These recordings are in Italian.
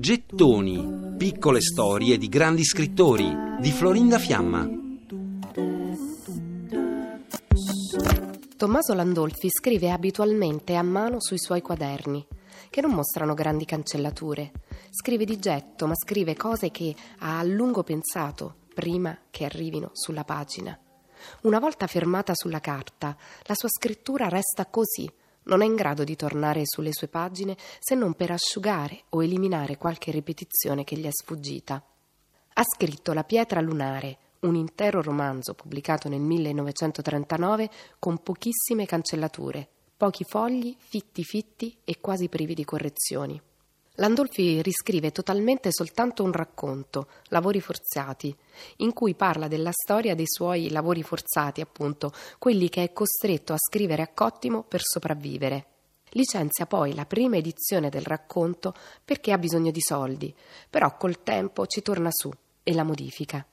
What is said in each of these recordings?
Gettoni, piccole storie di grandi scrittori di Florinda Fiamma. Tommaso Landolfi scrive abitualmente a mano sui suoi quaderni, che non mostrano grandi cancellature. Scrive di getto, ma scrive cose che ha a lungo pensato prima che arrivino sulla pagina. Una volta fermata sulla carta, la sua scrittura resta così, non è in grado di tornare sulle sue pagine se non per asciugare o eliminare qualche ripetizione che gli è sfuggita. Ha scritto La pietra lunare, un intero romanzo pubblicato nel 1939 con pochissime cancellature, pochi fogli, fitti fitti e quasi privi di correzioni. Landolfi riscrive totalmente soltanto un racconto, Lavori forzati, in cui parla della storia dei suoi lavori forzati, appunto, quelli che è costretto a scrivere a cottimo per sopravvivere. Licenzia poi la prima edizione del racconto perché ha bisogno di soldi, però col tempo ci torna su e la modifica.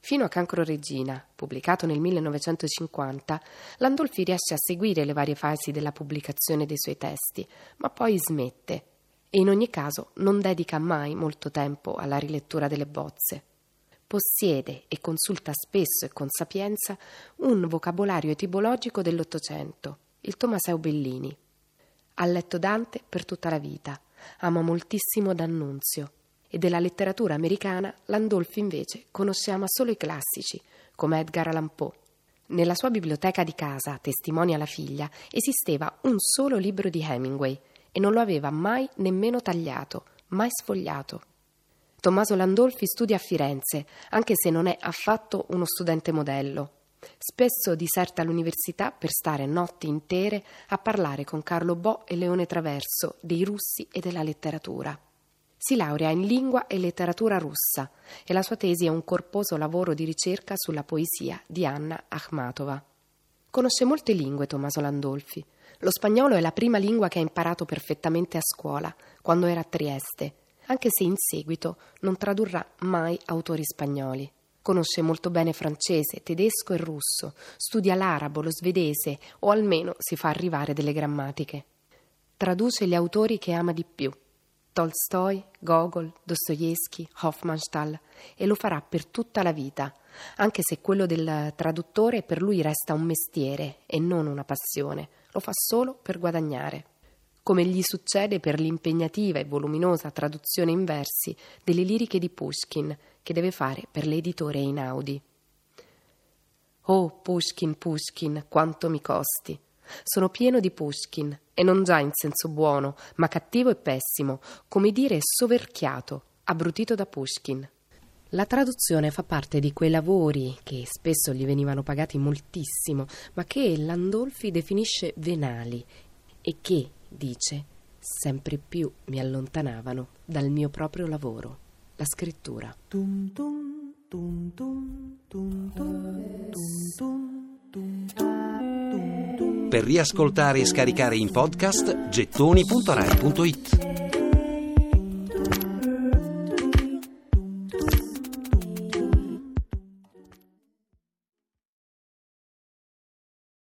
Fino a Cancro Regina, pubblicato nel 1950, Landolfi riesce a seguire le varie fasi della pubblicazione dei suoi testi, ma poi smette e in ogni caso non dedica mai molto tempo alla rilettura delle bozze. Possiede e consulta spesso e con sapienza un vocabolario etimologico dell'Ottocento, il Tommaseo Bellini. Ha letto Dante per tutta la vita, ama moltissimo D'Annunzio e della letteratura americana Landolfi invece conosce ama solo i classici, come Edgar Allan Poe. Nella sua biblioteca di casa, testimonia la figlia, esisteva un solo libro di Hemingway, e non lo aveva mai nemmeno tagliato, mai sfogliato. Tommaso Landolfi studia a Firenze, anche se non è affatto uno studente modello. Spesso diserta l'università per stare notti intere a parlare con Carlo Bo e Leone Traverso dei russi e della letteratura. Si laurea in lingua e letteratura russa e la sua tesi è un corposo lavoro di ricerca sulla poesia di Anna Akhmatova. Conosce molte lingue Tommaso Landolfi. Lo spagnolo è la prima lingua che ha imparato perfettamente a scuola, quando era a Trieste, anche se in seguito non tradurrà mai autori spagnoli. Conosce molto bene francese, tedesco e russo, studia l'arabo, lo svedese o almeno si fa arrivare delle grammatiche. Traduce gli autori che ama di più. Tolstoi, Gogol, Dostoevsky, Hofmannsthal e lo farà per tutta la vita, anche se quello del traduttore per lui resta un mestiere e non una passione, lo fa solo per guadagnare, come gli succede per l'impegnativa e voluminosa traduzione in versi delle liriche di Pushkin che deve fare per l'editore Einaudi. Oh, Pushkin, Pushkin, quanto mi costi! Sono pieno di Pushkin, e non già in senso buono, ma cattivo e pessimo, come dire soverchiato, abbrutito da Pushkin. La traduzione fa parte di quei lavori che spesso gli venivano pagati moltissimo, ma che Landolfi definisce venali e che, dice, sempre più mi allontanavano dal mio proprio lavoro, la scrittura. Per riascoltare e scaricare in podcast gettoni.rai.it